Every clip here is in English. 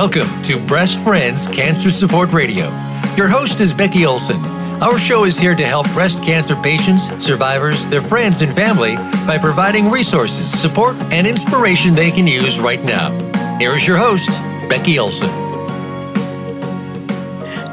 Welcome to Breast Friends Cancer Support Radio. Your host is Becky Olson. Our show is here to help breast cancer patients, survivors, their friends, and family by providing resources, support, and inspiration they can use right now. Here is your host, Becky Olson.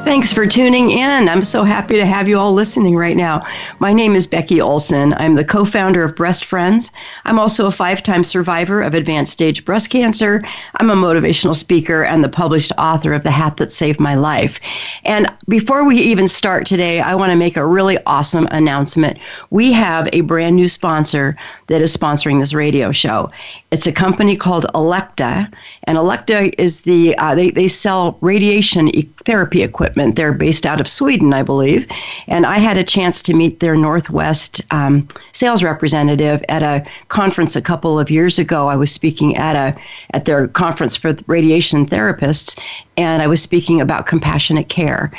Thanks for tuning in. I'm so happy to have you all listening right now. My name is Becky Olson. I'm the co founder of Breast Friends. I'm also a five time survivor of advanced stage breast cancer. I'm a motivational speaker and the published author of The Hat That Saved My Life. And before we even start today, I want to make a really awesome announcement. We have a brand new sponsor that is sponsoring this radio show. It's a company called Elekta, and Elekta is the, uh, they, they sell radiation therapy equipment equipment. They're based out of Sweden, I believe. And I had a chance to meet their Northwest um, sales representative at a conference a couple of years ago. I was speaking at a at their conference for radiation therapists, and I was speaking about compassionate care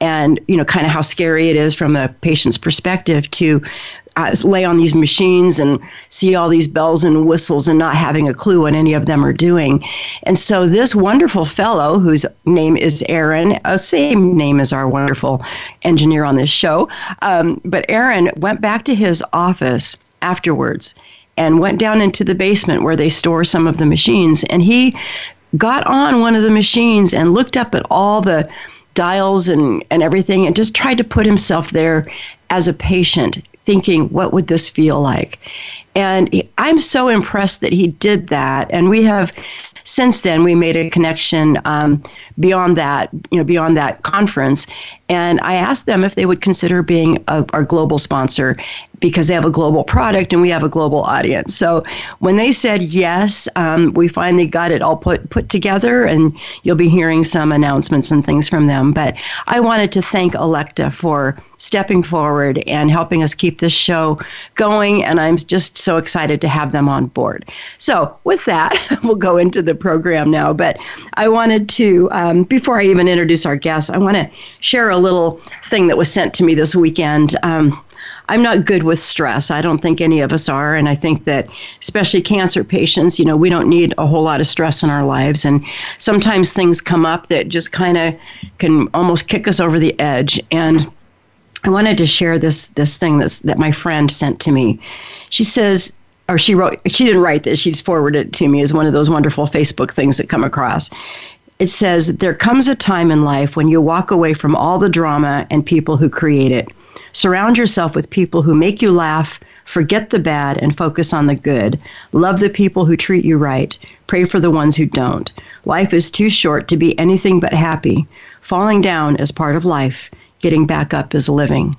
and you know kind of how scary it is from a patient's perspective to uh, lay on these machines and see all these bells and whistles and not having a clue what any of them are doing. And so this wonderful fellow, whose name is Aaron, a same name as our wonderful engineer on this show, um, but Aaron went back to his office afterwards and went down into the basement where they store some of the machines and he got on one of the machines and looked up at all the dials and, and everything and just tried to put himself there as a patient thinking, what would this feel like? And I'm so impressed that he did that. And we have since then we made a connection um, beyond that, you know, beyond that conference. And I asked them if they would consider being a, our global sponsor because they have a global product and we have a global audience. So when they said yes, um, we finally got it all put put together, and you'll be hearing some announcements and things from them. But I wanted to thank Elekta for stepping forward and helping us keep this show going. And I'm just so excited to have them on board. So, with that, we'll go into the program now. But I wanted to, um, before I even introduce our guests, I want to share a little thing that was sent to me this weekend. Um, I'm not good with stress. I don't think any of us are. And I think that, especially cancer patients, you know, we don't need a whole lot of stress in our lives. And sometimes things come up that just kind of can almost kick us over the edge. And I wanted to share this this thing that's, that my friend sent to me. She says, or she wrote, she didn't write this, she just forwarded it to me as one of those wonderful Facebook things that come across. It says, There comes a time in life when you walk away from all the drama and people who create it. Surround yourself with people who make you laugh, forget the bad, and focus on the good. Love the people who treat you right. Pray for the ones who don't. Life is too short to be anything but happy. Falling down is part of life getting back up is living.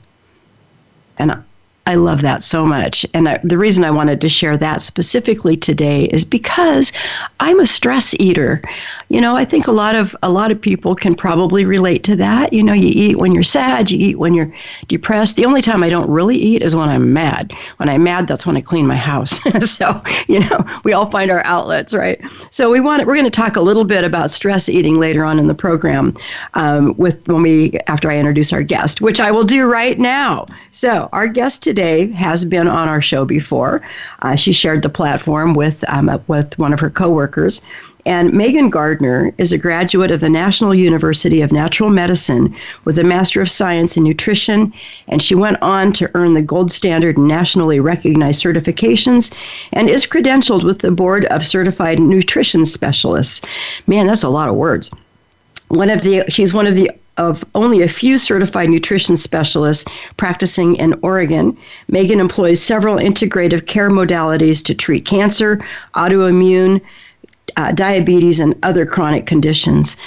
And I love that so much. And I, the reason I wanted to share that specifically today is because I'm a stress eater. You know, I think a lot of a lot of people can probably relate to that. You know, you eat when you're sad, you eat when you're depressed. The only time I don't really eat is when I'm mad. When I'm mad, that's when I clean my house. so, you know, we all find our outlets, right? So we want we're going to talk a little bit about stress eating later on in the program um, with when we after I introduce our guest, which I will do right now. So our guest today today has been on our show before. Uh, she shared the platform with um, with one of her coworkers. And Megan Gardner is a graduate of the National University of Natural Medicine with a Master of Science in Nutrition, and she went on to earn the gold standard nationally recognized certifications and is credentialed with the Board of Certified Nutrition Specialists. Man, that's a lot of words. One of the she's one of the of only a few certified nutrition specialists practicing in Oregon, Megan employs several integrative care modalities to treat cancer, autoimmune, uh, diabetes, and other chronic conditions.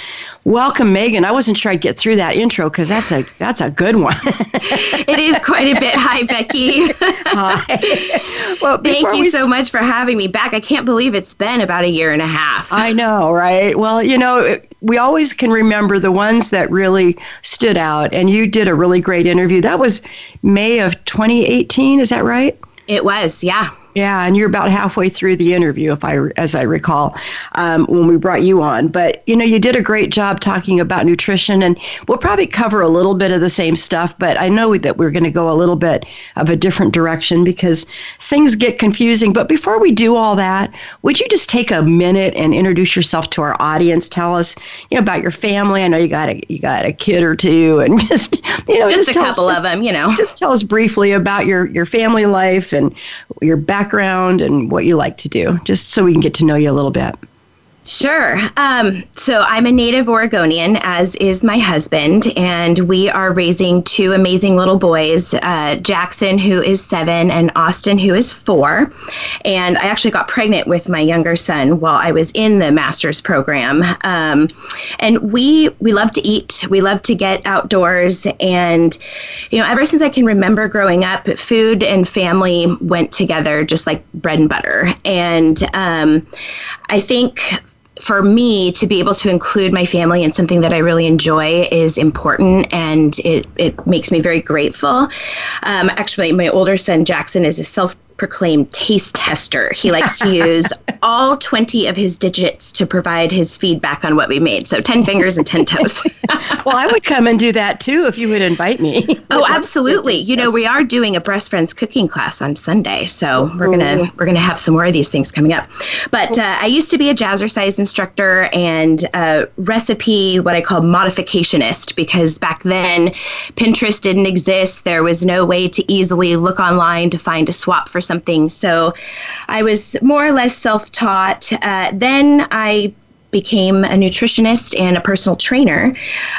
Welcome, Megan. I wasn't sure I'd get through that intro because that's a that's a good one. it is quite a bit. Hi, Becky. Hi. Well, thank you so much for having me back. I can't believe it's been about a year and a half. I know, right? Well, you know, we always can remember the ones that really stood out, and you did a really great interview. That was May of 2018. Is that right? It was, yeah. Yeah, and you're about halfway through the interview, if I, as I recall, um, when we brought you on. But you know, you did a great job talking about nutrition, and we'll probably cover a little bit of the same stuff. But I know that we're going to go a little bit of a different direction because things get confusing. But before we do all that, would you just take a minute and introduce yourself to our audience? Tell us, you know, about your family. I know you got a you got a kid or two, and just you know, just, just a couple us, of them. You know, just tell us briefly about your your family life and your background background and what you like to do, just so we can get to know you a little bit. Sure. Um, so I'm a native Oregonian, as is my husband, and we are raising two amazing little boys uh, Jackson, who is seven, and Austin, who is four. And I actually got pregnant with my younger son while I was in the master's program. Um, and we we love to eat, we love to get outdoors, and you know, ever since I can remember growing up, food and family went together just like bread and butter. And um, I think for me to be able to include my family in something that I really enjoy is important and it, it makes me very grateful. Um, actually, my older son, Jackson, is a self proclaimed taste tester. He likes to use all 20 of his digits to provide his feedback on what we made. So 10 fingers and 10 toes. well, I would come and do that too if you would invite me. oh, absolutely. You know, we are doing a Breast Friends cooking class on Sunday. So we're going to we're going to have some more of these things coming up. But uh, I used to be a jazzercise instructor and a recipe what I call modificationist because back then Pinterest didn't exist. There was no way to easily look online to find a swap for something. So I was more or less self taught. Uh, then I became a nutritionist and a personal trainer.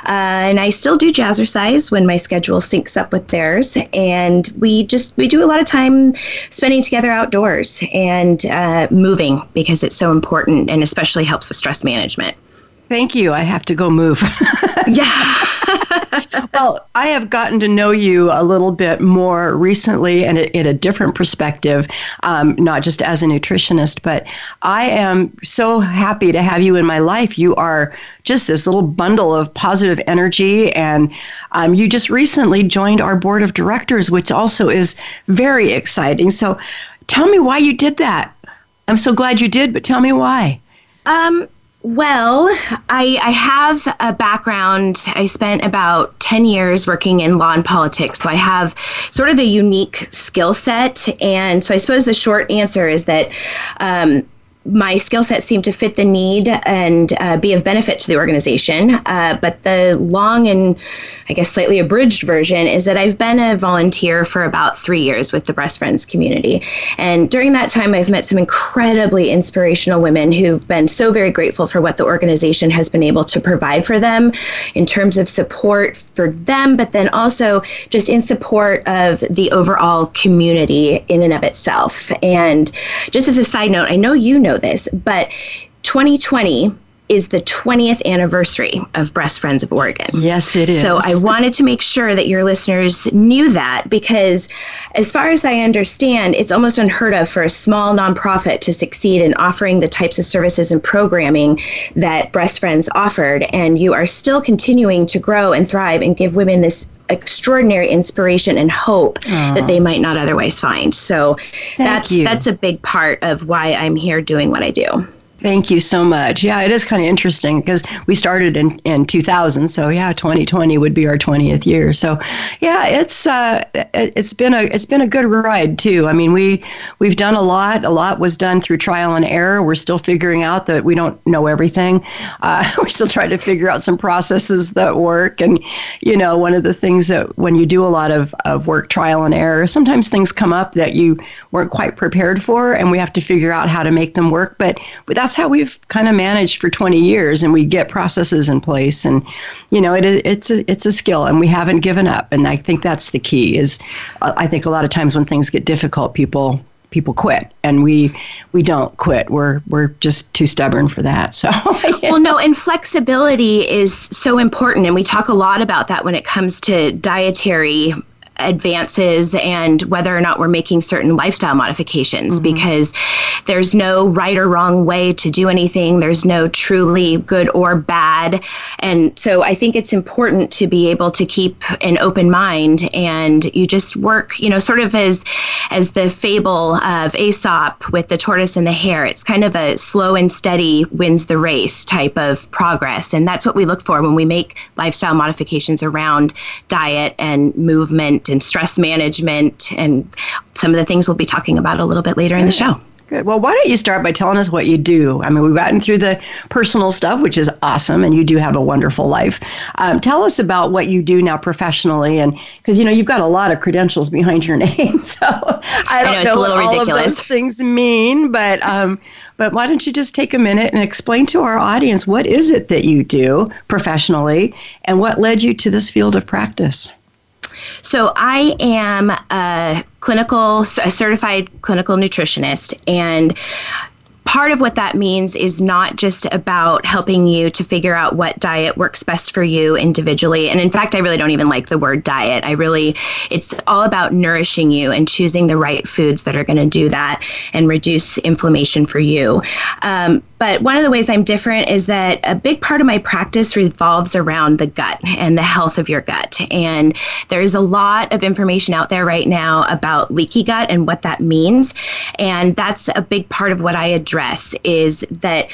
Uh, and I still do jazzercise when my schedule syncs up with theirs. And we just we do a lot of time spending together outdoors and uh, moving because it's so important and especially helps with stress management. Thank you. I have to go move. yeah. well, I have gotten to know you a little bit more recently and in a different perspective, um, not just as a nutritionist, but I am so happy to have you in my life. You are just this little bundle of positive energy, and um, you just recently joined our board of directors, which also is very exciting. So tell me why you did that. I'm so glad you did, but tell me why. Um, well, I, I, have a background. I spent about 10 years working in law and politics. So I have sort of a unique skill set. And so I suppose the short answer is that um, my skill set seemed to fit the need and uh, be of benefit to the organization. Uh, but the long and I guess slightly abridged version is that I've been a volunteer for about three years with the Breast Friends community. And during that time, I've met some incredibly inspirational women who've been so very grateful for what the organization has been able to provide for them in terms of support for them, but then also just in support of the overall community in and of itself. And just as a side note, I know you know know this, but 2020 is the 20th anniversary of Breast Friends of Oregon. Yes, it is. So I wanted to make sure that your listeners knew that because, as far as I understand, it's almost unheard of for a small nonprofit to succeed in offering the types of services and programming that Breast Friends offered. And you are still continuing to grow and thrive and give women this extraordinary inspiration and hope Aww. that they might not otherwise find. So Thank that's you. that's a big part of why I'm here doing what I do. Thank you so much. Yeah, it is kind of interesting because we started in, in 2000, so yeah, 2020 would be our 20th year. So, yeah, it's uh, it's been a it's been a good ride too. I mean, we we've done a lot. A lot was done through trial and error. We're still figuring out that we don't know everything. Uh, we're still trying to figure out some processes that work. And you know, one of the things that when you do a lot of of work trial and error, sometimes things come up that you weren't quite prepared for, and we have to figure out how to make them work. But, but that's that's how we've kind of managed for 20 years and we get processes in place and you know it, it's a, it's a skill and we haven't given up and i think that's the key is uh, i think a lot of times when things get difficult people people quit and we we don't quit. We're we're just too stubborn for that so. Well no and flexibility is so important and we talk a lot about that when it comes to dietary advances and whether or not we're making certain lifestyle modifications mm-hmm. because there's no right or wrong way to do anything. There's no truly good or bad. And so I think it's important to be able to keep an open mind and you just work, you know, sort of as as the fable of Aesop with the tortoise and the hare. It's kind of a slow and steady wins the race type of progress. And that's what we look for when we make lifestyle modifications around diet and movement and stress management and some of the things we'll be talking about a little bit later in the show. Good. Well, why don't you start by telling us what you do? I mean, we've gotten through the personal stuff, which is awesome, and you do have a wonderful life. Um, tell us about what you do now professionally, and because you know you've got a lot of credentials behind your name, so I don't I know, know what all ridiculous. of those things mean. But um, but why don't you just take a minute and explain to our audience what is it that you do professionally, and what led you to this field of practice? So I am a clinical, a certified clinical nutritionist, and part of what that means is not just about helping you to figure out what diet works best for you individually. And in fact, I really don't even like the word diet. I really, it's all about nourishing you and choosing the right foods that are going to do that and reduce inflammation for you. Um, but one of the ways I'm different is that a big part of my practice revolves around the gut and the health of your gut. And there's a lot of information out there right now about leaky gut and what that means. And that's a big part of what I address is that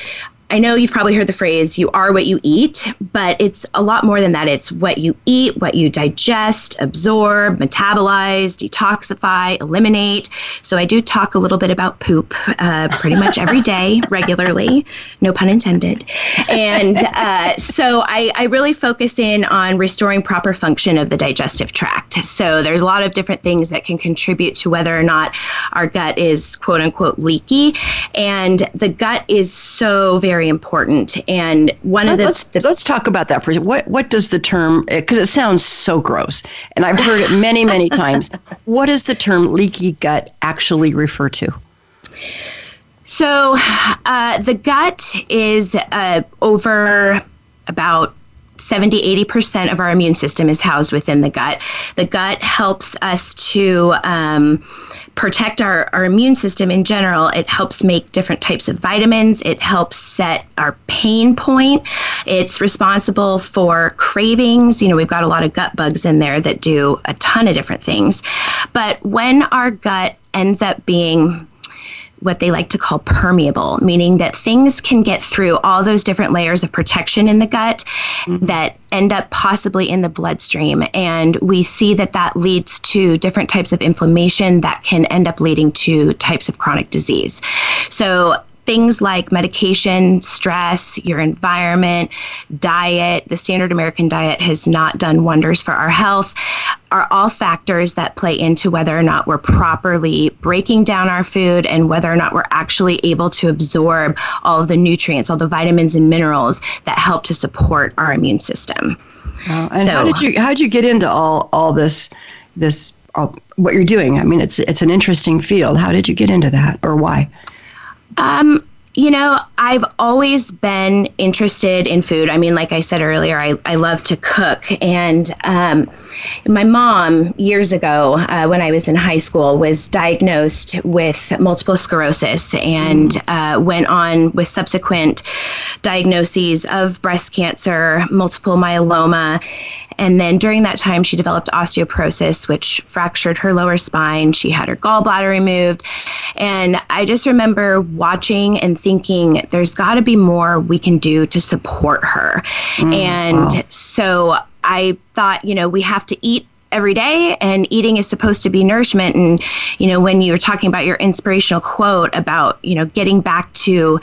I know you've probably heard the phrase, you are what you eat, but it's a lot more than that. It's what you eat, what you digest, absorb, metabolize, detoxify, eliminate. So I do talk a little bit about poop uh, pretty much every day, regularly, no pun intended. And uh, so I, I really focus in on restoring proper function of the digestive tract. So there's a lot of different things that can contribute to whether or not our gut is quote unquote leaky. And the gut is so very very important. And one of the let's, the, let's talk about that for. What what does the term? Because it sounds so gross, and I've heard it many many times. What does the term leaky gut actually refer to? So, uh, the gut is uh, over about 70 80% of our immune system is housed within the gut. The gut helps us to um, protect our, our immune system in general. It helps make different types of vitamins. It helps set our pain point. It's responsible for cravings. You know, we've got a lot of gut bugs in there that do a ton of different things. But when our gut ends up being what they like to call permeable, meaning that things can get through all those different layers of protection in the gut mm-hmm. that end up possibly in the bloodstream. And we see that that leads to different types of inflammation that can end up leading to types of chronic disease. So things like medication, stress, your environment, diet, the standard American diet has not done wonders for our health, are all factors that play into whether or not we're properly breaking down our food and whether or not we're actually able to absorb all of the nutrients, all the vitamins and minerals that help to support our immune system. and so, how did you how did you get into all all this this all, what you're doing? I mean, it's it's an interesting field. How did you get into that, or why? Um, you know, I've always been interested in food. I mean, like I said earlier, I, I love to cook. And um, my mom, years ago, uh, when I was in high school, was diagnosed with multiple sclerosis and mm. uh, went on with subsequent diagnoses of breast cancer, multiple myeloma. And then during that time, she developed osteoporosis, which fractured her lower spine. She had her gallbladder removed. And I just remember watching and thinking, there's got to be more we can do to support her. Mm, and wow. so I thought, you know, we have to eat every day and eating is supposed to be nourishment and you know when you were talking about your inspirational quote about you know getting back to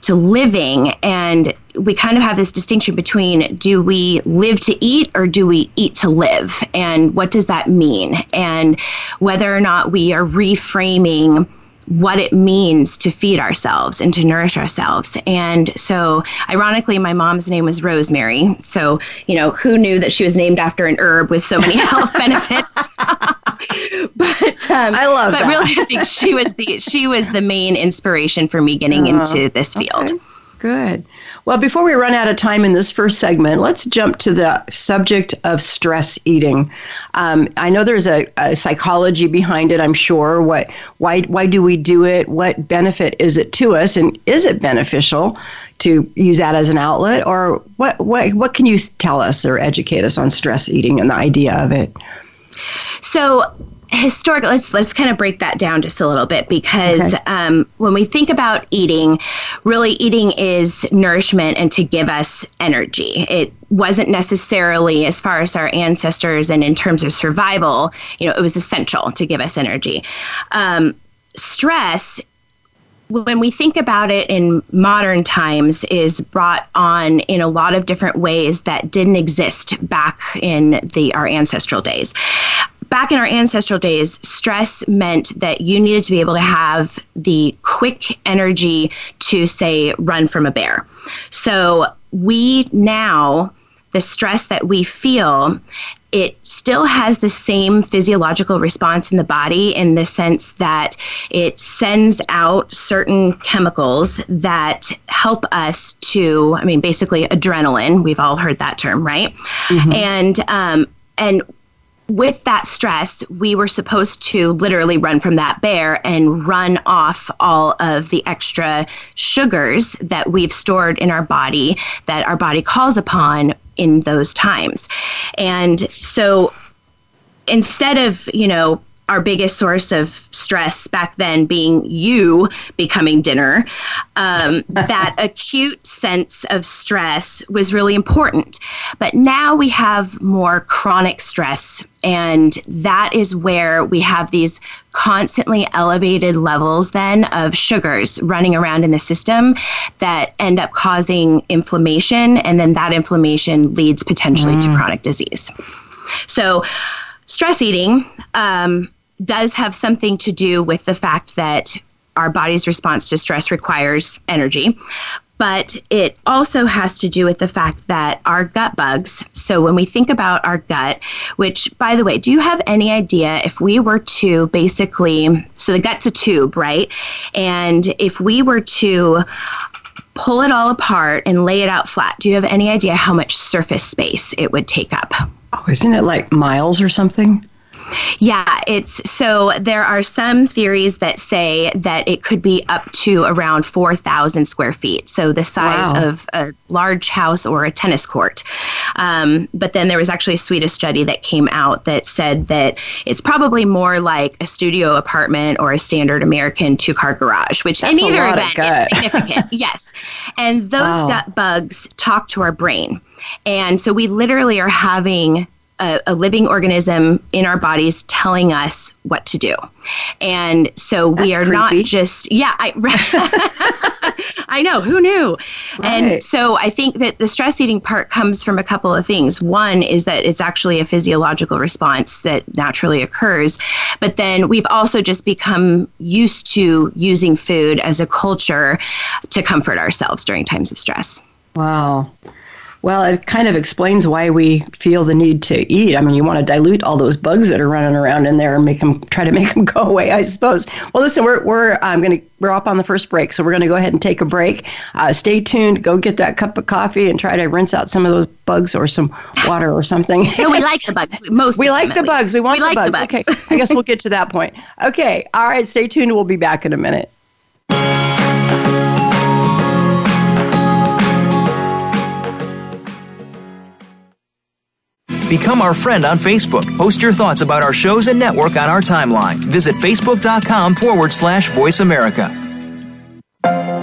to living and we kind of have this distinction between do we live to eat or do we eat to live and what does that mean and whether or not we are reframing what it means to feed ourselves and to nourish ourselves. And so, ironically, my mom's name was Rosemary. So, you know, who knew that she was named after an herb with so many health benefits? but um, I love but that. really, I think she was the she was the main inspiration for me getting uh, into this field. Okay. Good. Well, before we run out of time in this first segment, let's jump to the subject of stress eating. Um, I know there's a, a, psychology behind it. I'm sure. What? Why? Why do we do it? What benefit is it to us? And is it beneficial to use that as an outlet? Or what? What? What can you tell us or educate us on stress eating and the idea of it? So historic let's let's kind of break that down just a little bit because okay. um, when we think about eating really eating is nourishment and to give us energy. It wasn't necessarily as far as our ancestors and in terms of survival you know it was essential to give us energy. Um, stress when we think about it in modern times is brought on in a lot of different ways that didn't exist back in the our ancestral days back in our ancestral days, stress meant that you needed to be able to have the quick energy to, say, run from a bear. So we now, the stress that we feel, it still has the same physiological response in the body in the sense that it sends out certain chemicals that help us to, I mean, basically adrenaline. We've all heard that term, right? Mm-hmm. And um, and with that stress, we were supposed to literally run from that bear and run off all of the extra sugars that we've stored in our body that our body calls upon in those times. And so instead of, you know, our biggest source of stress back then being you becoming dinner, um, that acute sense of stress was really important. But now we have more chronic stress, and that is where we have these constantly elevated levels then of sugars running around in the system that end up causing inflammation, and then that inflammation leads potentially mm. to chronic disease. So, stress eating. Um, does have something to do with the fact that our body's response to stress requires energy. But it also has to do with the fact that our gut bugs. So, when we think about our gut, which, by the way, do you have any idea if we were to basically, so the gut's a tube, right? And if we were to pull it all apart and lay it out flat, do you have any idea how much surface space it would take up? Oh, isn't it like miles or something? Yeah, it's so there are some theories that say that it could be up to around 4,000 square feet. So the size wow. of a large house or a tennis court. Um, but then there was actually a Swedish study that came out that said that it's probably more like a studio apartment or a standard American two car garage, which That's in either event is significant. yes. And those wow. gut bugs talk to our brain. And so we literally are having a, a, living organism in our bodies telling us what to do. And so That's we are creepy. not just, yeah, I, I know, who knew? Right. And so I think that the stress eating part comes from a couple of things. One is that it's actually a physiological response that naturally occurs. But then we've also just become used to using food as a culture to comfort ourselves during times of stress. Wow. Well, it kind of explains why we feel the need to eat. I mean, you want to dilute all those bugs that are running around in there and make them try to make them go away, I suppose. Well, listen, we're we're I'm to we're up on the first break, so we're going to go ahead and take a break. Uh, stay tuned. Go get that cup of coffee and try to rinse out some of those bugs or some water or something. no, we like the bugs. Most we like the bugs. We want we the, like bugs. the bugs. Okay, I guess we'll get to that point. Okay, all right. Stay tuned. We'll be back in a minute. Become our friend on Facebook. Post your thoughts about our shows and network on our timeline. Visit facebook.com forward slash voice America.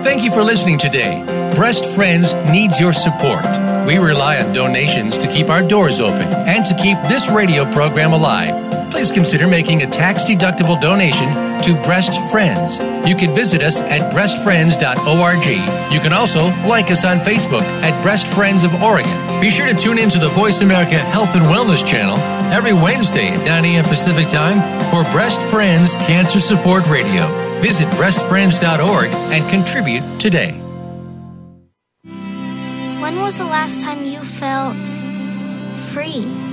Thank you for listening today. Breast Friends needs your support. We rely on donations to keep our doors open and to keep this radio program alive please consider making a tax deductible donation to Breast Friends. You can visit us at breastfriends.org. You can also like us on Facebook at Breast Friends of Oregon. Be sure to tune in to the Voice America Health and Wellness channel every Wednesday at 9 a.m. Pacific Time for Breast Friends Cancer Support Radio. Visit breastfriends.org and contribute today. When was the last time you felt free?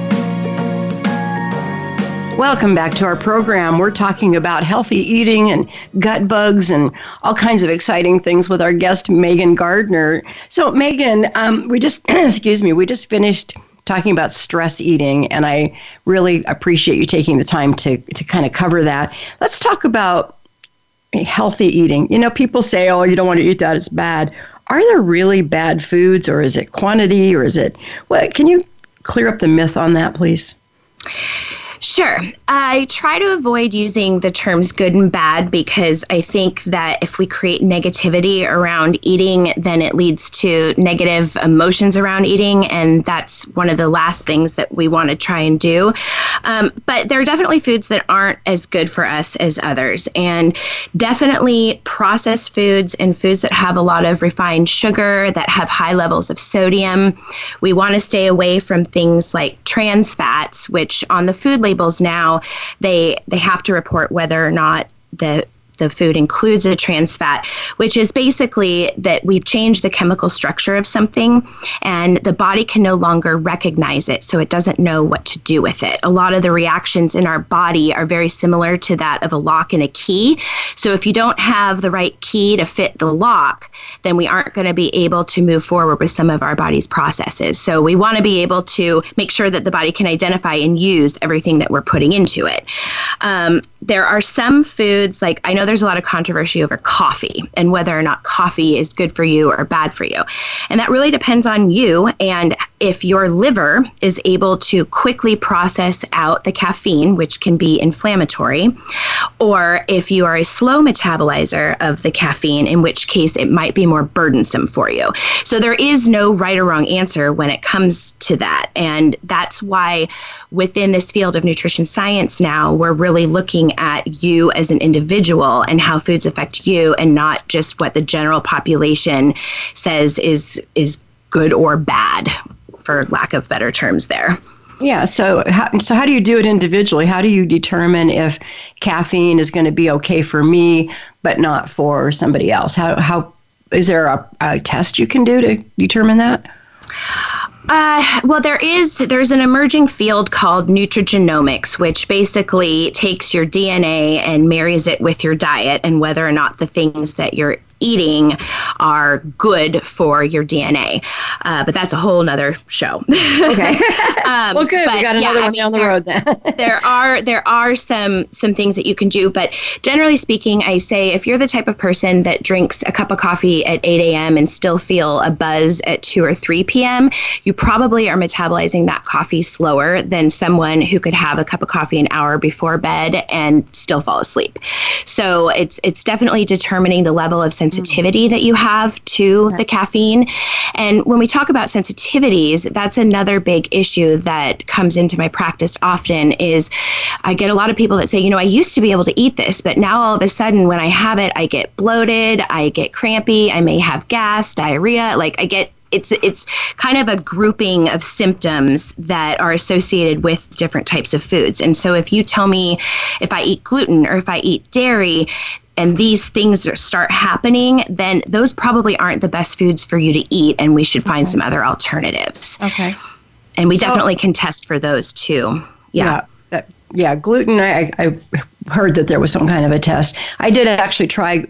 Welcome back to our program. We're talking about healthy eating and gut bugs and all kinds of exciting things with our guest, Megan Gardner. So, Megan, um, we just, excuse me, we just finished talking about stress eating, and I really appreciate you taking the time to, to kind of cover that. Let's talk about healthy eating. You know, people say, oh, you don't want to eat that, it's bad. Are there really bad foods, or is it quantity, or is it what? Can you clear up the myth on that, please? Sure. I try to avoid using the terms good and bad because I think that if we create negativity around eating, then it leads to negative emotions around eating. And that's one of the last things that we want to try and do. Um, but there are definitely foods that aren't as good for us as others. And definitely processed foods and foods that have a lot of refined sugar, that have high levels of sodium. We want to stay away from things like trans fats, which on the food label labels now, they they have to report whether or not the the food includes a trans fat, which is basically that we've changed the chemical structure of something and the body can no longer recognize it, so it doesn't know what to do with it. A lot of the reactions in our body are very similar to that of a lock and a key. So if you don't have the right key to fit the lock, then we aren't going to be able to move forward with some of our body's processes. So we want to be able to make sure that the body can identify and use everything that we're putting into it. Um, there are some foods, like I know there's a lot of controversy over coffee and whether or not coffee is good for you or bad for you. And that really depends on you and if your liver is able to quickly process out the caffeine, which can be inflammatory, or if you are a slow metabolizer of the caffeine, in which case it might be more burdensome for you. So there is no right or wrong answer when it comes to that. And that's why within this field of nutrition science now, we're really looking at you as an individual and how foods affect you and not just what the general population says is is good or bad for lack of better terms there. Yeah. So, how, so how do you do it individually? How do you determine if caffeine is going to be okay for me, but not for somebody else? How how is there a, a test you can do to determine that? Uh, well, there is there's an emerging field called nutrigenomics, which basically takes your DNA and marries it with your diet and whether or not the things that you're eating are good for your DNA. Uh, but that's a whole nother show. okay. um, well, good. we got another yeah, one I mean, down the there, road then. there are there are some some things that you can do, but generally speaking, I say if you're the type of person that drinks a cup of coffee at 8 a.m. and still feel a buzz at 2 or 3 p.m., you probably are metabolizing that coffee slower than someone who could have a cup of coffee an hour before bed and still fall asleep. So it's it's definitely determining the level of sensitivity Mm-hmm. that you have to the caffeine. And when we talk about sensitivities, that's another big issue that comes into my practice often is I get a lot of people that say, you know, I used to be able to eat this, but now all of a sudden when I have it, I get bloated, I get crampy, I may have gas, diarrhea, like I get it's it's kind of a grouping of symptoms that are associated with different types of foods. And so if you tell me if I eat gluten or if I eat dairy, and these things start happening, then those probably aren't the best foods for you to eat, and we should find okay. some other alternatives. Okay. And we so, definitely can test for those too. Yeah. yeah yeah, gluten. I, I heard that there was some kind of a test. I did actually try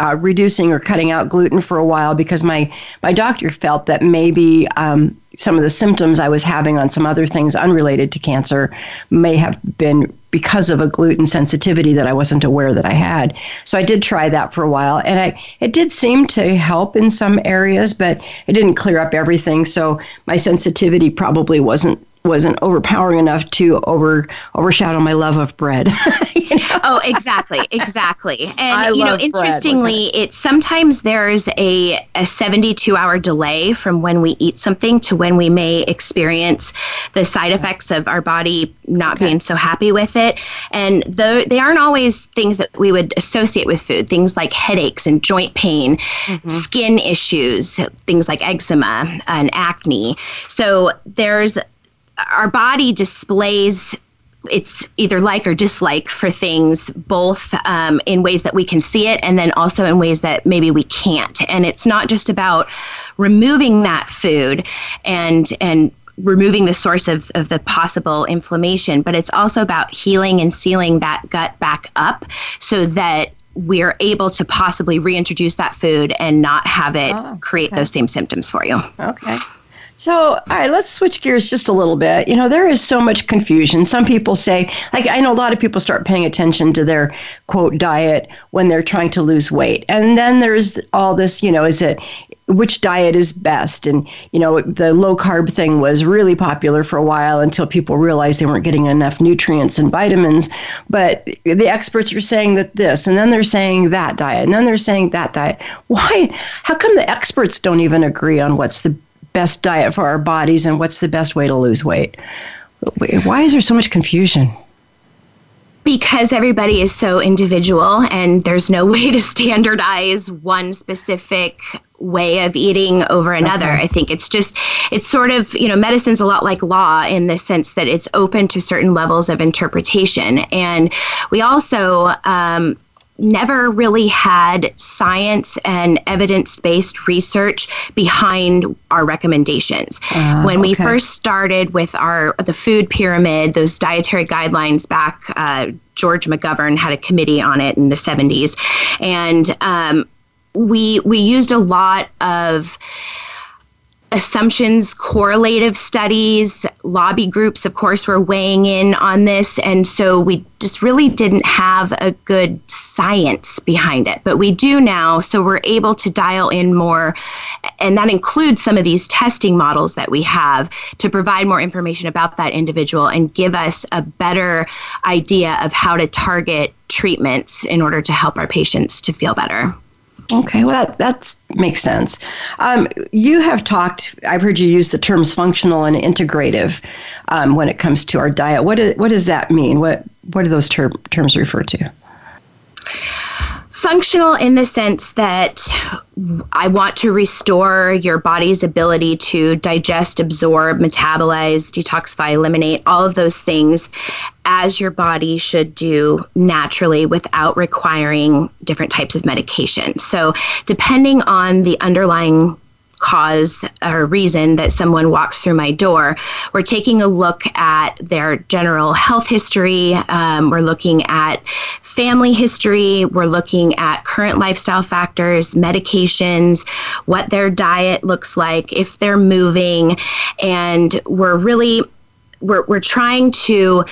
uh, reducing or cutting out gluten for a while because my my doctor felt that maybe um, some of the symptoms I was having on some other things unrelated to cancer may have been because of a gluten sensitivity that I wasn't aware that I had. So I did try that for a while, and I it did seem to help in some areas, but it didn't clear up everything. So my sensitivity probably wasn't wasn't overpowering enough to over overshadow my love of bread. you know? Oh, exactly, exactly. And I you know, interestingly, it sometimes there's a a 72 hour delay from when we eat something to when we may experience the side effects of our body not okay. being so happy with it. And the, they aren't always things that we would associate with food. Things like headaches and joint pain, mm-hmm. skin issues, things like eczema and acne. So there's our body displays it's either like or dislike for things both um, in ways that we can see it and then also in ways that maybe we can't. And it's not just about removing that food and and removing the source of, of the possible inflammation but it's also about healing and sealing that gut back up so that we're able to possibly reintroduce that food and not have it oh, create okay. those same symptoms for you. Okay so, all right, let's switch gears just a little bit. You know, there is so much confusion. Some people say, like, I know a lot of people start paying attention to their quote diet when they're trying to lose weight. And then there's all this, you know, is it which diet is best? And, you know, the low carb thing was really popular for a while until people realized they weren't getting enough nutrients and vitamins. But the experts are saying that this, and then they're saying that diet, and then they're saying that diet. Why? How come the experts don't even agree on what's the best diet for our bodies and what's the best way to lose weight. Why is there so much confusion? because everybody is so individual and there's no way to standardize one specific way of eating over another. Okay. I think it's just, it's sort of, you know, medicine's a lot like law in the sense that it's open to certain levels of interpretation. And we also, um, never really had science and evidence based research behind our recommendations. Uh, when we okay. first started with our the food pyramid, those dietary guidelines back, uh, George McGovern had a committee on it in the 70s, and um, we we used a lot of assumptions, correlative studies, lobby groups, of course, were weighing in on this. And so we just really didn't have a good science behind it. But we do now. So we're able to dial in more. And that includes some of these testing models that we have to provide more information about that individual and give us a better idea of how to target treatments in order to help our patients to feel better. Okay, well, that that makes sense. Um, you have talked, I've heard you use the terms functional and integrative um, when it comes to our diet. What, is, what does that mean? What, what do those ter- terms refer to? Functional in the sense that I want to restore your body's ability to digest, absorb, metabolize, detoxify, eliminate all of those things as your body should do naturally without requiring different types of medication. So, depending on the underlying cause or reason that someone walks through my door. We're taking a look at their general health history. Um, we're looking at family history. We're looking at current lifestyle factors, medications, what their diet looks like, if they're moving. And we're really we're, we're trying to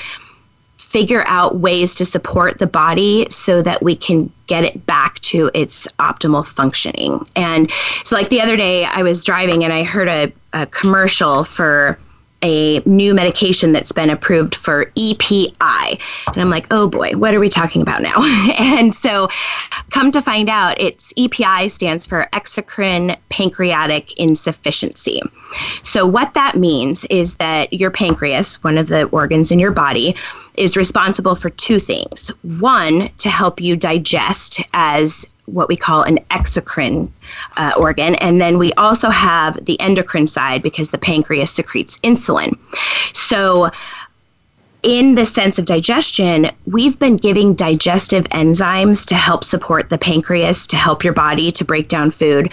figure out ways to support the body so that we can get it back to its optimal functioning. And so, like the other day, I was driving and I heard a, a commercial for a new medication that's been approved for EPI. And I'm like, oh boy, what are we talking about now? and so come to find out, it's EPI stands for exocrine pancreatic insufficiency. So what that means is that your pancreas, one of the organs in your body, is responsible for two things. One, to help you digest as what we call an exocrine uh, organ. And then we also have the endocrine side because the pancreas secretes insulin. So, in the sense of digestion, we've been giving digestive enzymes to help support the pancreas, to help your body to break down food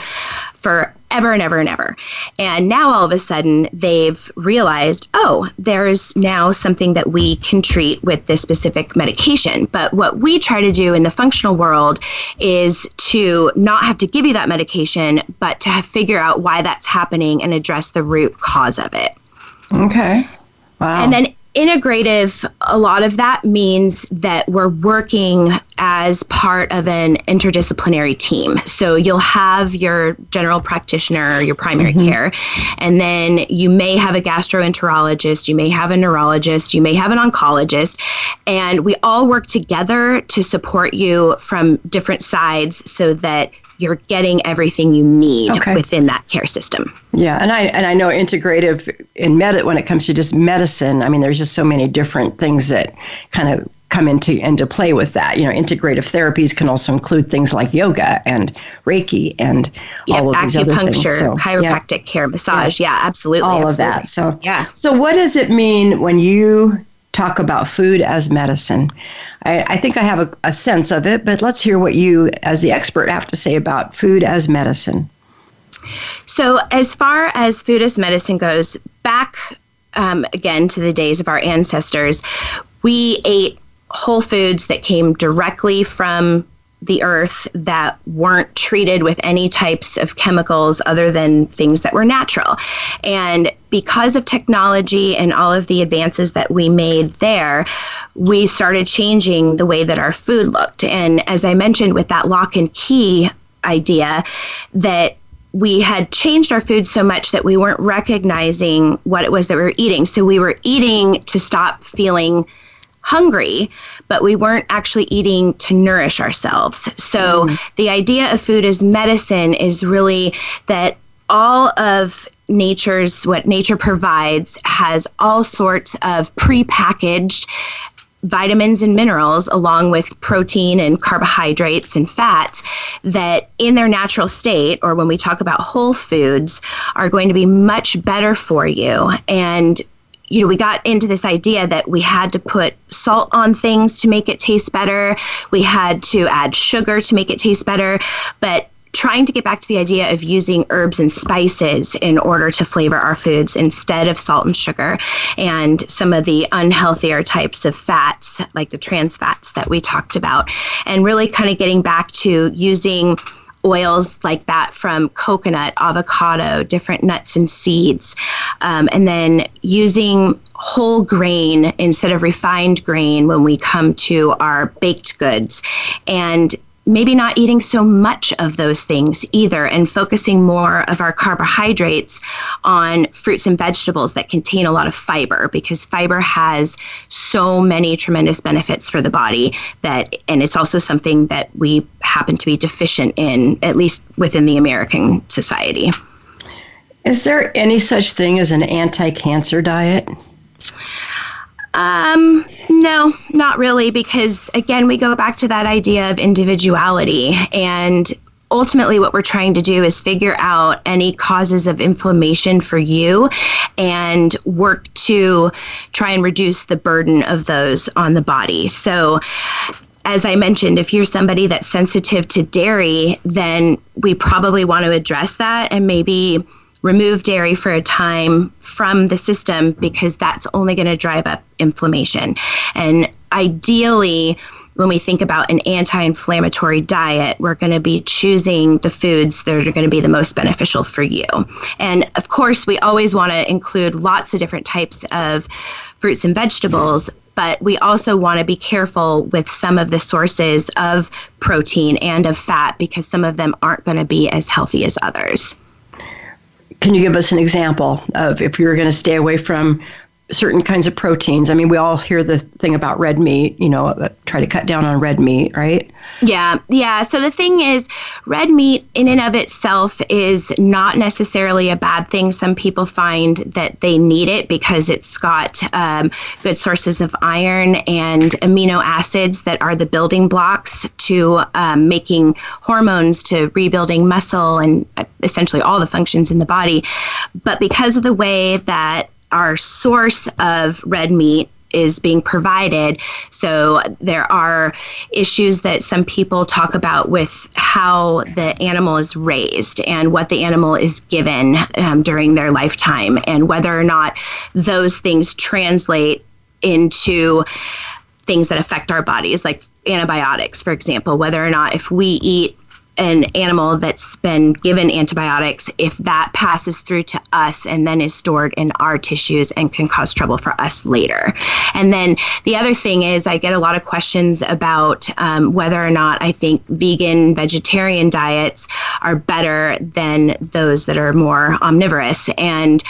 for ever and ever and ever. And now all of a sudden they've realized, oh, there's now something that we can treat with this specific medication. But what we try to do in the functional world is to not have to give you that medication, but to figure out why that's happening and address the root cause of it. Okay. Wow. And then integrative, a lot of that means that we're working as part of an interdisciplinary team. So you'll have your general practitioner, your primary mm-hmm. care, and then you may have a gastroenterologist, you may have a neurologist, you may have an oncologist, and we all work together to support you from different sides so that you're getting everything you need okay. within that care system. Yeah, and I and I know integrative in med when it comes to just medicine. I mean, there's just so many different things that kind of come into into play with that. You know, integrative therapies can also include things like yoga and Reiki and yeah, all of these other things. Acupuncture, so, chiropractic yeah. care, massage. Yeah, yeah absolutely. All absolutely. of that. So yeah. So what does it mean when you talk about food as medicine? I, I think I have a, a sense of it, but let's hear what you, as the expert, have to say about food as medicine. So, as far as food as medicine goes, back um, again to the days of our ancestors, we ate whole foods that came directly from the earth that weren't treated with any types of chemicals other than things that were natural. And because of technology and all of the advances that we made there, we started changing the way that our food looked. And as I mentioned with that lock and key idea, that we had changed our food so much that we weren't recognizing what it was that we were eating. So we were eating to stop feeling hungry, but we weren't actually eating to nourish ourselves. So mm. the idea of food as medicine is really that all of nature's what nature provides has all sorts of prepackaged vitamins and minerals along with protein and carbohydrates and fats that in their natural state or when we talk about whole foods are going to be much better for you and you know, we got into this idea that we had to put salt on things to make it taste better. We had to add sugar to make it taste better. But trying to get back to the idea of using herbs and spices in order to flavor our foods instead of salt and sugar and some of the unhealthier types of fats like the trans fats that we talked about and really kind of getting back to using oils like that from coconut, avocado, different nuts and seeds. Um, and then using whole grain instead of refined grain when we come to our baked goods. And maybe not eating so much of those things either and focusing more of our carbohydrates on fruits and vegetables that contain a lot of fiber because fiber has so many tremendous benefits for the body that and it's also something that we happen to be deficient in at least within the American society. Is there any such thing as an anti-cancer diet? Um, no, not really, because again, we go back to that idea of individuality. And ultimately, what we're trying to do is figure out any causes of inflammation for you and work to try and reduce the burden of those on the body. So, as I mentioned, if you're somebody that's sensitive to dairy, then we probably want to address that and maybe remove dairy for a time from the system because that's only going to drive up inflammation. And ideally, when we think about an anti inflammatory diet, we're going to be choosing the foods that are going to be the most beneficial for you. And of course, we always want to include lots of different types of fruits and vegetables. But we also want to be careful with some of the sources of protein and of fat because some of them aren't going to be as healthy as others can you give us an example of if you're going to stay away from certain kinds of proteins? I mean, we all hear the thing about red meat, you know, uh, try to cut down on red meat, right? Yeah, yeah. So the thing is, red meat in and of itself is not necessarily a bad thing. Some people find that they need it because it's got um, good sources of iron and amino acids that are the building blocks to um, making hormones, to rebuilding muscle, and uh, essentially all the functions in the body. But because of the way that our source of red meat is being provided. So there are issues that some people talk about with how the animal is raised and what the animal is given um, during their lifetime, and whether or not those things translate into things that affect our bodies, like antibiotics, for example, whether or not if we eat an animal that's been given antibiotics, if that passes through to us and then is stored in our tissues and can cause trouble for us later. And then the other thing is, I get a lot of questions about um, whether or not I think vegan, vegetarian diets are better than those that are more omnivorous. And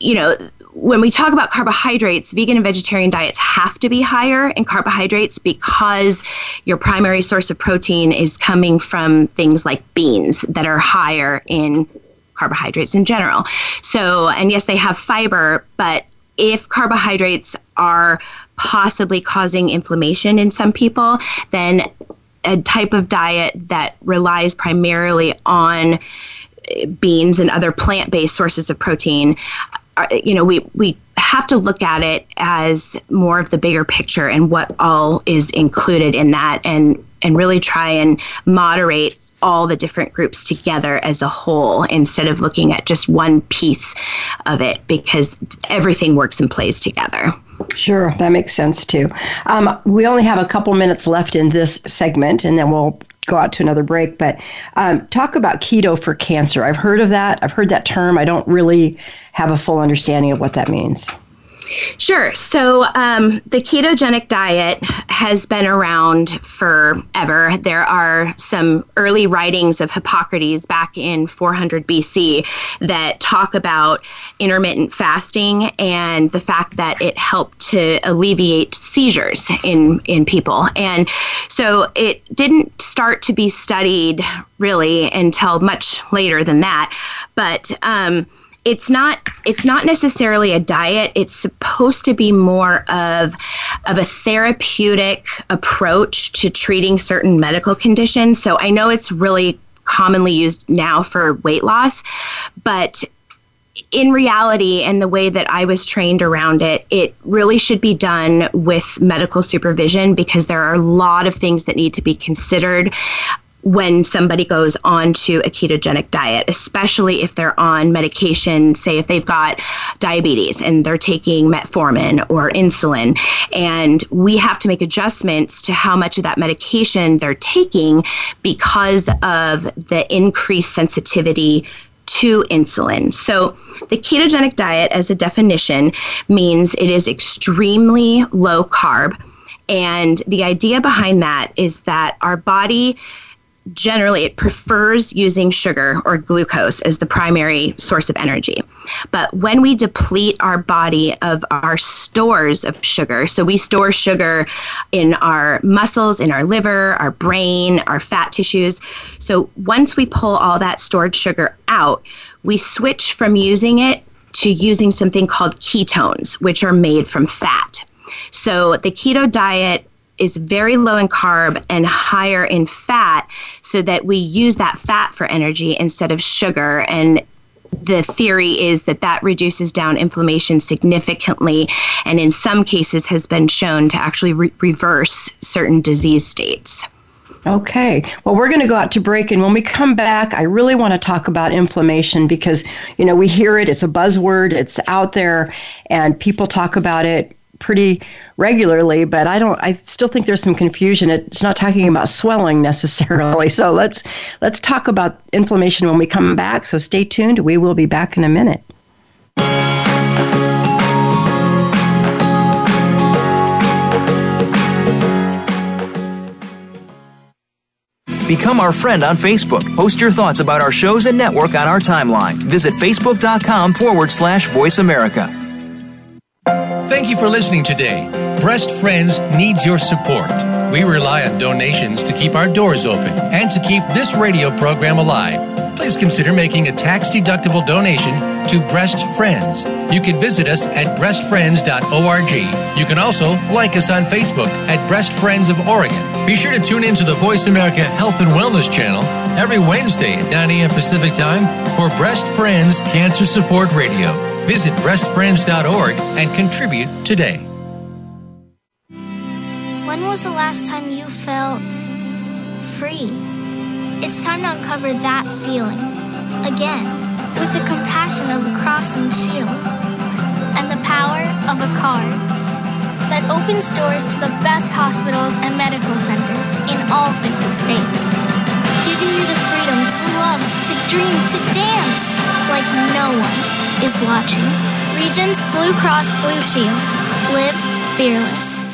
you know, when we talk about carbohydrates, vegan and vegetarian diets have to be higher in carbohydrates because your primary source of protein is coming from things like beans that are higher in carbohydrates in general. So, and yes, they have fiber, but if carbohydrates are possibly causing inflammation in some people, then a type of diet that relies primarily on beans and other plant-based sources of protein you know, we, we have to look at it as more of the bigger picture and what all is included in that and, and really try and moderate all the different groups together as a whole instead of looking at just one piece of it because everything works and plays together. Sure, that makes sense too. Um, we only have a couple minutes left in this segment, and then we'll go out to another break. But um, talk about keto for cancer. I've heard of that. I've heard that term. I don't really have a full understanding of what that means. Sure. So um, the ketogenic diet has been around forever. There are some early writings of Hippocrates back in 400 BC that talk about intermittent fasting and the fact that it helped to alleviate seizures in, in people. And so it didn't start to be studied really until much later than that. But um, it's not it's not necessarily a diet. It's supposed to be more of of a therapeutic approach to treating certain medical conditions. So i know it's really commonly used now for weight loss but in reality and the way that I was trained around it, it really should be done with medical supervision because there are a lot of things that need to be considered when somebody goes on to a ketogenic diet, especially if they're on medication, say if they've got diabetes and they're taking metformin or insulin. And we have to make adjustments to how much of that medication they're taking because of the increased sensitivity to insulin. So, the ketogenic diet, as a definition, means it is extremely low carb. And the idea behind that is that our body generally it prefers using sugar or glucose as the primary source of energy. But when we deplete our body of our stores of sugar, so we store sugar in our muscles, in our liver, our brain, our fat tissues. So once we pull all that stored sugar out, we switch from using it to using something called ketones, which are made from fat. So the keto diet is very low in carb and higher in fat so that we use that fat for energy instead of sugar and the theory is that that reduces down inflammation significantly and in some cases has been shown to actually re- reverse certain disease states Okay. Well, we're going to go out to break. And when we come back, I really want to talk about inflammation because, you know, we hear it, it's a buzzword, it's out there, and people talk about it pretty regularly, but I don't. I still think there's some confusion. It's not talking about swelling necessarily. So let's let's talk about inflammation when we come back. So stay tuned. We will be back in a minute. Become our friend on Facebook. Post your thoughts about our shows and network on our timeline. Visit facebook.com forward slash voice America. Thank you for listening today. Breast Friends needs your support. We rely on donations to keep our doors open and to keep this radio program alive. Please consider making a tax deductible donation to Breast Friends. You can visit us at breastfriends.org. You can also like us on Facebook at Breast Friends of Oregon. Be sure to tune in to the Voice America Health and Wellness channel every Wednesday at 9 a.m. Pacific Time for Breast Friends Cancer Support Radio. Visit breastfriends.org and contribute today. When was the last time you felt free? It's time to uncover that feeling again with the compassion of a cross and shield and the power of a card that opens doors to the best hospitals and medical centers in all 50 states, giving you the freedom to love, to dream, to dance like no one is watching. Regence Blue Cross Blue Shield. Live fearless.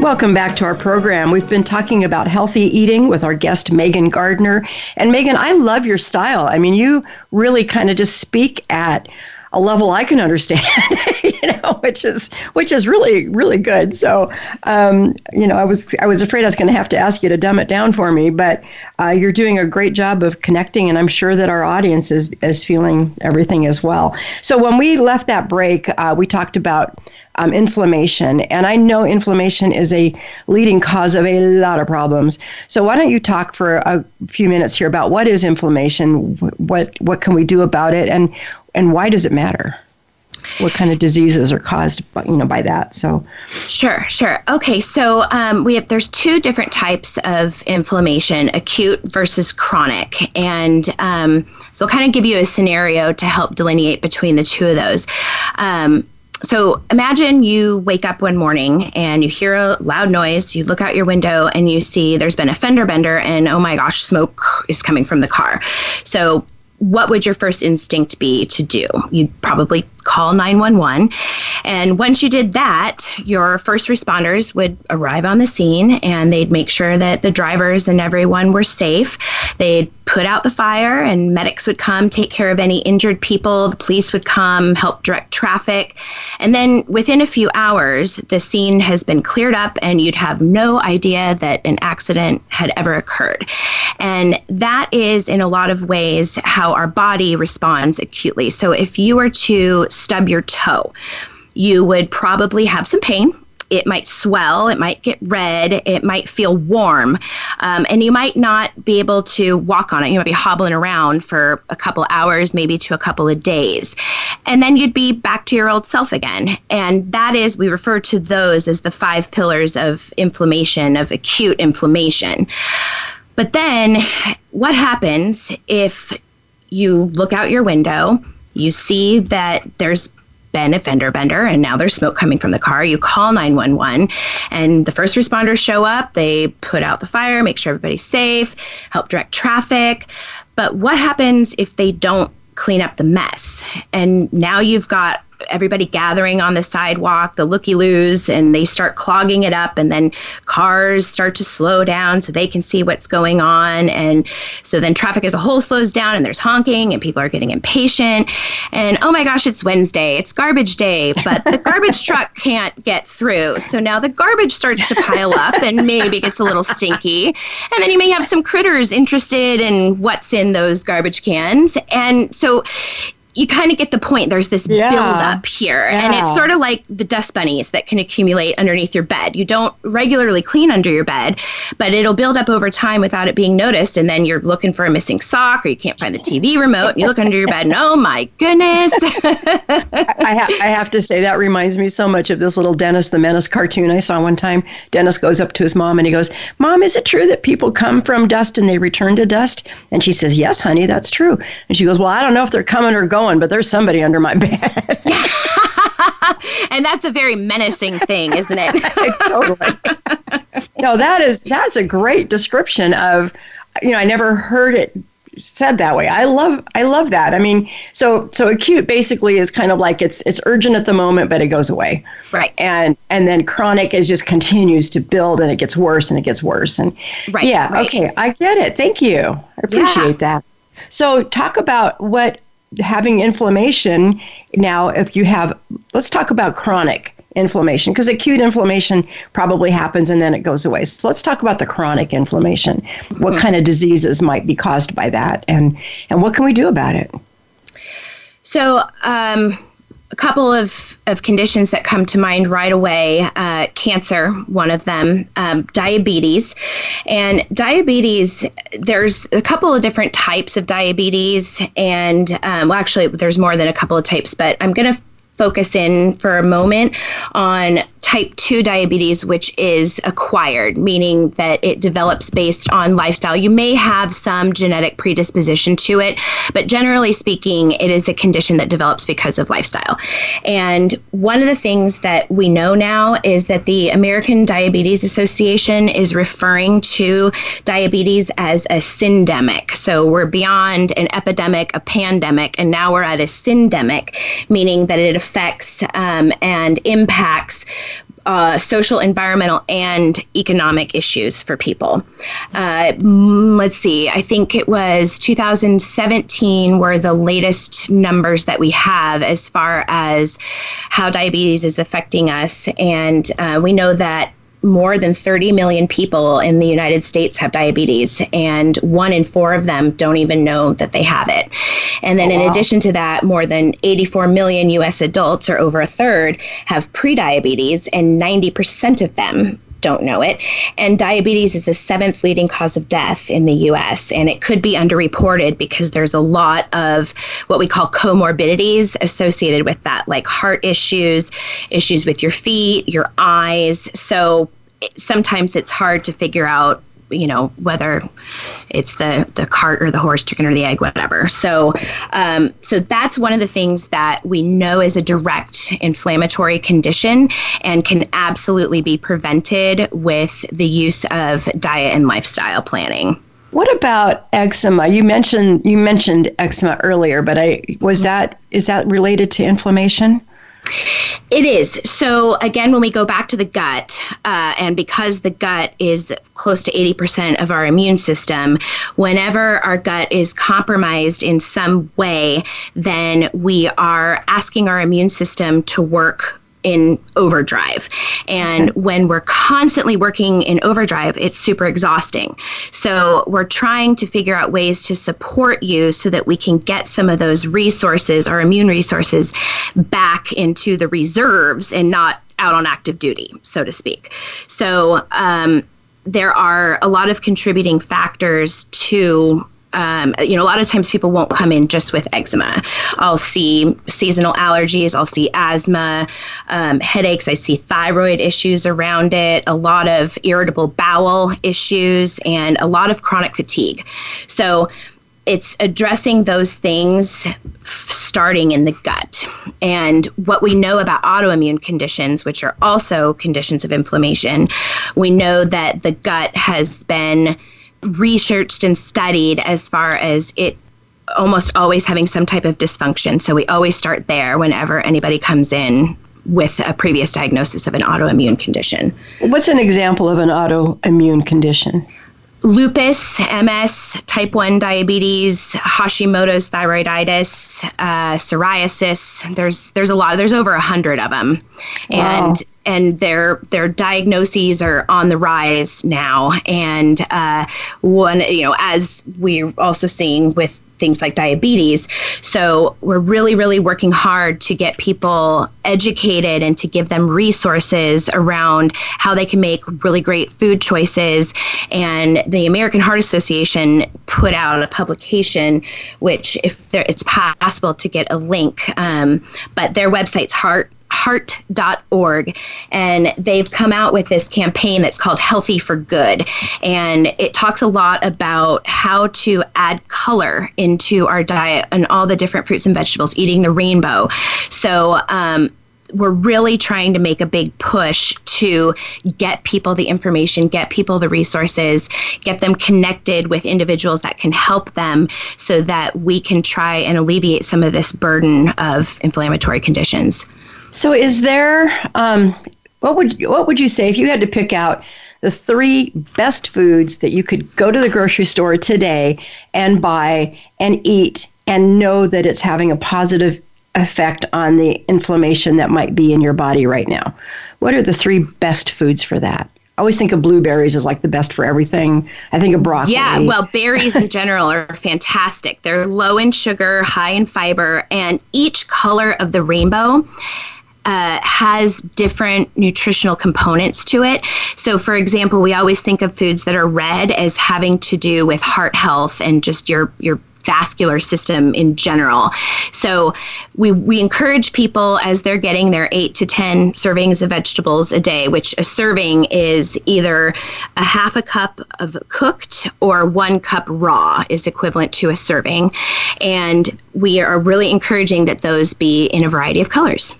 Welcome back to our program. We've been talking about healthy eating with our guest Megan Gardner. And Megan, I love your style. I mean, you really kind of just speak at a level I can understand, know, which is which is really really good. So, um, you know, I was I was afraid I was going to have to ask you to dumb it down for me, but uh, you're doing a great job of connecting, and I'm sure that our audience is is feeling everything as well. So when we left that break, uh, we talked about um, inflammation. And I know inflammation is a leading cause of a lot of problems. So why don't you talk for a few minutes here about what is inflammation, what what can we do about it, and and why does it matter? What kind of diseases are caused, by, you know, by that? So, sure, sure. Okay, so um, we have there's two different types of inflammation: acute versus chronic, and um, so I'll kind of give you a scenario to help delineate between the two of those. Um, so imagine you wake up one morning and you hear a loud noise, you look out your window and you see there's been a fender bender and oh my gosh, smoke is coming from the car. So what would your first instinct be to do? You'd probably call 911. And once you did that, your first responders would arrive on the scene and they'd make sure that the drivers and everyone were safe. They'd put out the fire, and medics would come take care of any injured people. The police would come, help direct traffic. And then within a few hours, the scene has been cleared up, and you'd have no idea that an accident had ever occurred. And that is, in a lot of ways, how our body responds acutely. So if you were to stub your toe, you would probably have some pain it might swell, it might get red, it might feel warm, um, and you might not be able to walk on it. You might be hobbling around for a couple hours, maybe to a couple of days. And then you'd be back to your old self again. And that is, we refer to those as the five pillars of inflammation, of acute inflammation. But then what happens if you look out your window? You see that there's been a fender bender and now there's smoke coming from the car. You call 911 and the first responders show up. They put out the fire, make sure everybody's safe, help direct traffic. But what happens if they don't clean up the mess? And now you've got everybody gathering on the sidewalk, the looky loos, and they start clogging it up. And then cars start to slow down so they can see what's going on. And so then traffic as a whole slows down and there's honking and people are getting impatient. And oh my gosh, it's Wednesday, it's garbage day, but the garbage truck can't get through. So now the garbage starts to pile up and maybe gets a little stinky. And then you may have some critters interested in what's in those garbage cans. And so you kind of get the point. There's this yeah. build up here. Yeah. And it's sort of like the dust bunnies that can accumulate underneath your bed. You don't regularly clean under your bed, but it'll build up over time without it being noticed. And then you're looking for a missing sock or you can't find the TV remote and you look under your bed and oh my goodness. I, ha- I have to say, that reminds me so much of this little Dennis the Menace cartoon I saw one time. Dennis goes up to his mom and he goes, Mom, is it true that people come from dust and they return to dust? And she says, Yes, honey, that's true. And she goes, Well, I don't know if they're coming or going going, but there's somebody under my bed. and that's a very menacing thing, isn't it? totally. No, that is that's a great description of you know, I never heard it said that way. I love I love that. I mean, so so acute basically is kind of like it's it's urgent at the moment, but it goes away. Right. And and then chronic is just continues to build and it gets worse and it gets worse. And right. yeah, right. okay, I get it. Thank you. I appreciate yeah. that. So talk about what having inflammation now if you have let's talk about chronic inflammation because acute inflammation probably happens and then it goes away. So let's talk about the chronic inflammation. What mm-hmm. kind of diseases might be caused by that and and what can we do about it? So um, a couple of, of conditions that come to mind right away uh, cancer, one of them, um, diabetes. And diabetes, there's a couple of different types of diabetes. And um, well, actually, there's more than a couple of types, but I'm going to focus in for a moment on type 2 diabetes, which is acquired, meaning that it develops based on lifestyle. You may have some genetic predisposition to it, but generally speaking, it is a condition that develops because of lifestyle. And one of the things that we know now is that the American Diabetes Association is referring to diabetes as a syndemic. So we're beyond an epidemic, a pandemic, and now we're at a syndemic, meaning that it affects um, and impacts uh, social, environmental, and economic issues for people. Uh, let's see, I think it was 2017 were the latest numbers that we have as far as how diabetes is affecting us. And uh, we know that more than 30 million people in the United States have diabetes, and one in four of them don't even know that they have it. And then, oh, wow. in addition to that, more than 84 million US adults, or over a third, have prediabetes, and 90% of them don't know it. And diabetes is the seventh leading cause of death in the US. And it could be underreported because there's a lot of what we call comorbidities associated with that, like heart issues, issues with your feet, your eyes. So sometimes it's hard to figure out you know whether it's the the cart or the horse chicken or the egg whatever so um, so that's one of the things that we know is a direct inflammatory condition and can absolutely be prevented with the use of diet and lifestyle planning what about eczema? You mentioned you mentioned eczema earlier, but I was that is that related to inflammation? It is. So, again, when we go back to the gut, uh, and because the gut is close to 80% of our immune system, whenever our gut is compromised in some way, then we are asking our immune system to work in overdrive. And when we're constantly working in overdrive, it's super exhausting. So we're trying to figure out ways to support you so that we can get some of those resources, our immune resources, back into the reserves and not out on active duty, so to speak. So, um, there are a lot of contributing factors to um, you know, a lot of times people won't come in just with eczema. I'll see seasonal allergies, I'll see asthma, um, headaches, I see thyroid issues around it, a lot of irritable bowel issues, and a lot of chronic fatigue. So it's addressing those things starting in the gut. And what we know about autoimmune conditions, which are also conditions of inflammation, we know that the gut has been researched and studied as far as it almost always having some type of dysfunction. So we always start there whenever anybody comes in with a previous diagnosis of an autoimmune condition. What's an example of an autoimmune condition? lupus, MS, type 1 diabetes, Hashimoto's thyroiditis, uh, psoriasis. There's there's a lot. There's over a hundred of them, wow. and and their their diagnoses are on the rise now. And uh, one, you know, as we're also seeing with things like diabetes. So we're really, really working hard to get people educated and to give them resources around how they can make really great food choices. And the American Heart Association put out a publication, which if there, it's possible to get a link, um, but their website's heart heart.org and they've come out with this campaign that's called healthy for good. And it talks a lot about how to add color into our diet and all the different fruits and vegetables eating the rainbow. So um, we're really trying to make a big push to get people the information, get people the resources, get them connected with individuals that can help them so that we can try and alleviate some of this burden of inflammatory conditions. So, is there, um, what, would, what would you say if you had to pick out the three best foods that you could go to the grocery store today and buy and eat and know that it's having a positive effect on the inflammation that might be in your body right now. What are the three best foods for that? I always think of blueberries as like the best for everything. I think of broccoli. Yeah, well, berries in general are fantastic. They're low in sugar, high in fiber, and each color of the rainbow uh, has different nutritional components to it. So, for example, we always think of foods that are red as having to do with heart health and just your your vascular system in general. So we, we encourage people as they're getting their eight to 10 servings of vegetables a day, which a serving is either a half a cup of cooked or one cup raw is equivalent to a serving. And we are really encouraging that those be in a variety of colors.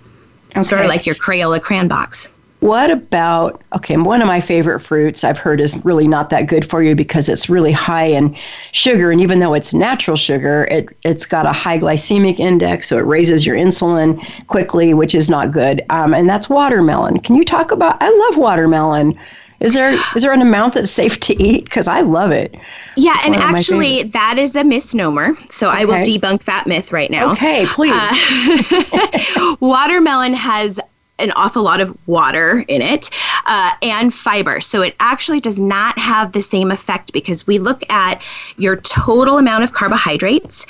Okay. Sort of like your Crayola crayon box. What about, okay, one of my favorite fruits I've heard is really not that good for you because it's really high in sugar. And even though it's natural sugar, it, it's got a high glycemic index, so it raises your insulin quickly, which is not good. Um, and that's watermelon. Can you talk about, I love watermelon. Is there is there an amount that's safe to eat? Because I love it. Yeah, it's and actually, that is a misnomer. So okay. I will debunk that myth right now. Okay, please. Uh, watermelon has an awful lot of water in it uh, and fiber. So it actually does not have the same effect because we look at your total amount of carbohydrates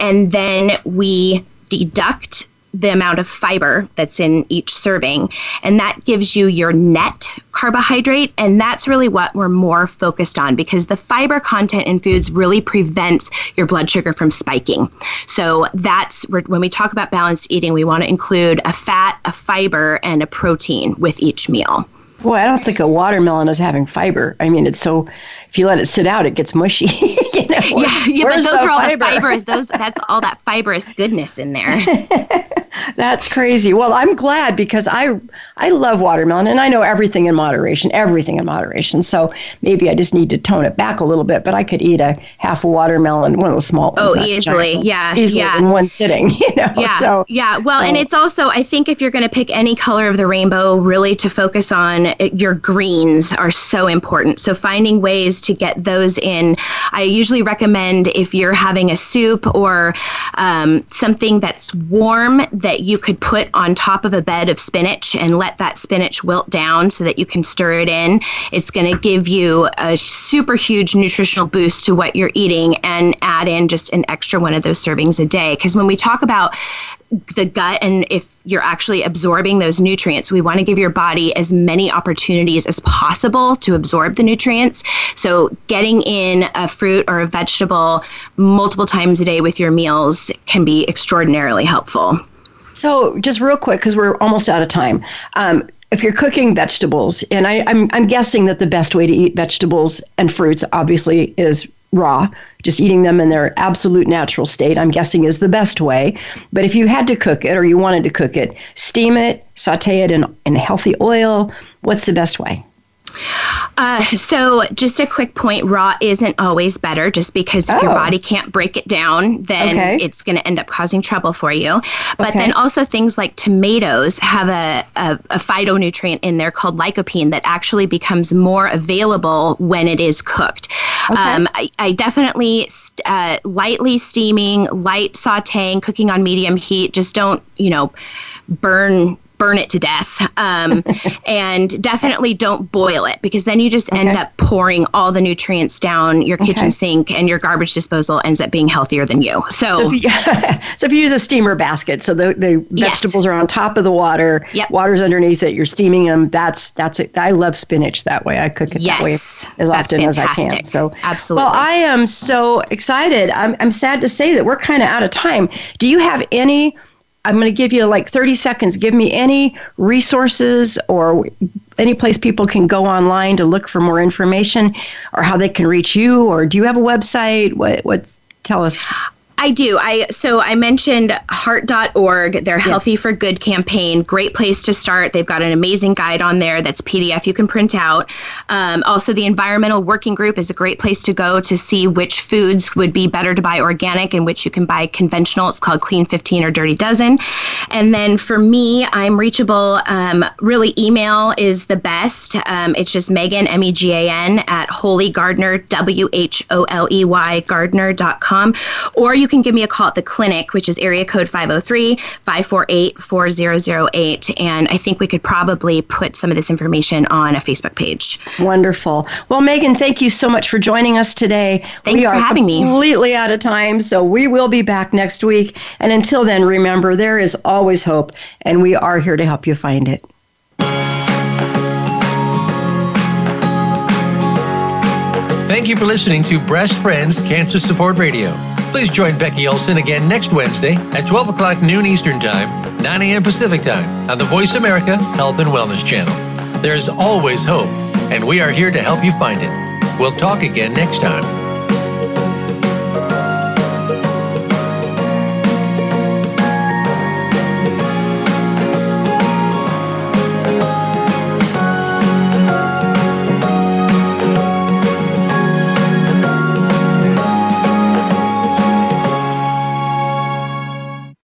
and then we deduct the amount of fiber that's in each serving. And that gives you your net carbohydrate. And that's really what we're more focused on because the fiber content in foods really prevents your blood sugar from spiking. So that's when we talk about balanced eating, we want to include a fat, a fiber, and a protein with each meal. Well, I don't think a watermelon is having fiber. I mean, it's so if you let it sit out, it gets mushy. you know, yeah, yeah, but those are all fiber? the fibers. Those that's all that fibrous goodness in there. that's crazy. Well, I'm glad because I I love watermelon and I know everything in moderation, everything in moderation. So maybe I just need to tone it back a little bit. But I could eat a half a watermelon, one of those small ones. Oh, easily, yeah, easily yeah. in one sitting. You know, yeah, so, yeah. Well, so. and it's also I think if you're going to pick any color of the rainbow, really to focus on your greens are so important. So finding ways to get those in. I usually recommend if you're having a soup or um, something that's warm that you could put on top of a bed of spinach and let that spinach wilt down so that you can stir it in. It's going to give you a super huge nutritional boost to what you're eating and add in just an extra one of those servings a day. Because when we talk about the gut and if you're actually absorbing those nutrients we want to give your body as many opportunities as possible to absorb the nutrients so getting in a fruit or a vegetable multiple times a day with your meals can be extraordinarily helpful so just real quick because we're almost out of time um, if you're cooking vegetables, and I, I'm, I'm guessing that the best way to eat vegetables and fruits obviously is raw, just eating them in their absolute natural state, I'm guessing is the best way. But if you had to cook it or you wanted to cook it, steam it, saute it in, in healthy oil, what's the best way? Uh, so, just a quick point raw isn't always better just because if oh. your body can't break it down, then okay. it's going to end up causing trouble for you. But okay. then also, things like tomatoes have a, a, a, phytonutrient in there called lycopene that actually becomes more available when it is cooked. Okay. Um, I, I, definitely uh, lightly steaming, light sauteing, cooking on medium heat. Just don't, you know, burn burn it to death. Um, and definitely don't boil it because then you just okay. end up pouring all the nutrients down your kitchen okay. sink and your garbage disposal ends up being healthier than you. So, so, if, you, so if you use a steamer basket, so the, the vegetables yes. are on top of the water, yep. water's underneath it, you're steaming them. That's, that's it. I love spinach that way. I cook it yes. that way as often as I can. So absolutely. Well, I am so excited. I'm, I'm sad to say that we're kind of out of time. Do you have any I'm going to give you like 30 seconds. Give me any resources or any place people can go online to look for more information or how they can reach you or do you have a website? What what tell us? I do. I so I mentioned heart.org, their Healthy for Good campaign. Great place to start. They've got an amazing guide on there that's PDF you can print out. Um, also, the Environmental Working Group is a great place to go to see which foods would be better to buy organic and which you can buy conventional. It's called Clean 15 or Dirty Dozen. And then for me, I'm reachable. Um, really, email is the best. Um, it's just Megan, M E G A N, at Wholey Gardener, W H O L E Y, gardener.com. Or you can give me a call at the clinic, which is area code 503 548 4008. And I think we could probably put some of this information on a Facebook page. Wonderful. Well, Megan, thank you so much for joining us today. Thanks we for having me. Completely out of time, so we will be back next week. And until then, remember there is always hope, and we are here to help you find it. Thank you for listening to Breast Friends Cancer Support Radio. Please join Becky Olson again next Wednesday at 12 o'clock noon Eastern Time, 9 a.m. Pacific Time on the Voice America Health and Wellness Channel. There is always hope, and we are here to help you find it. We'll talk again next time.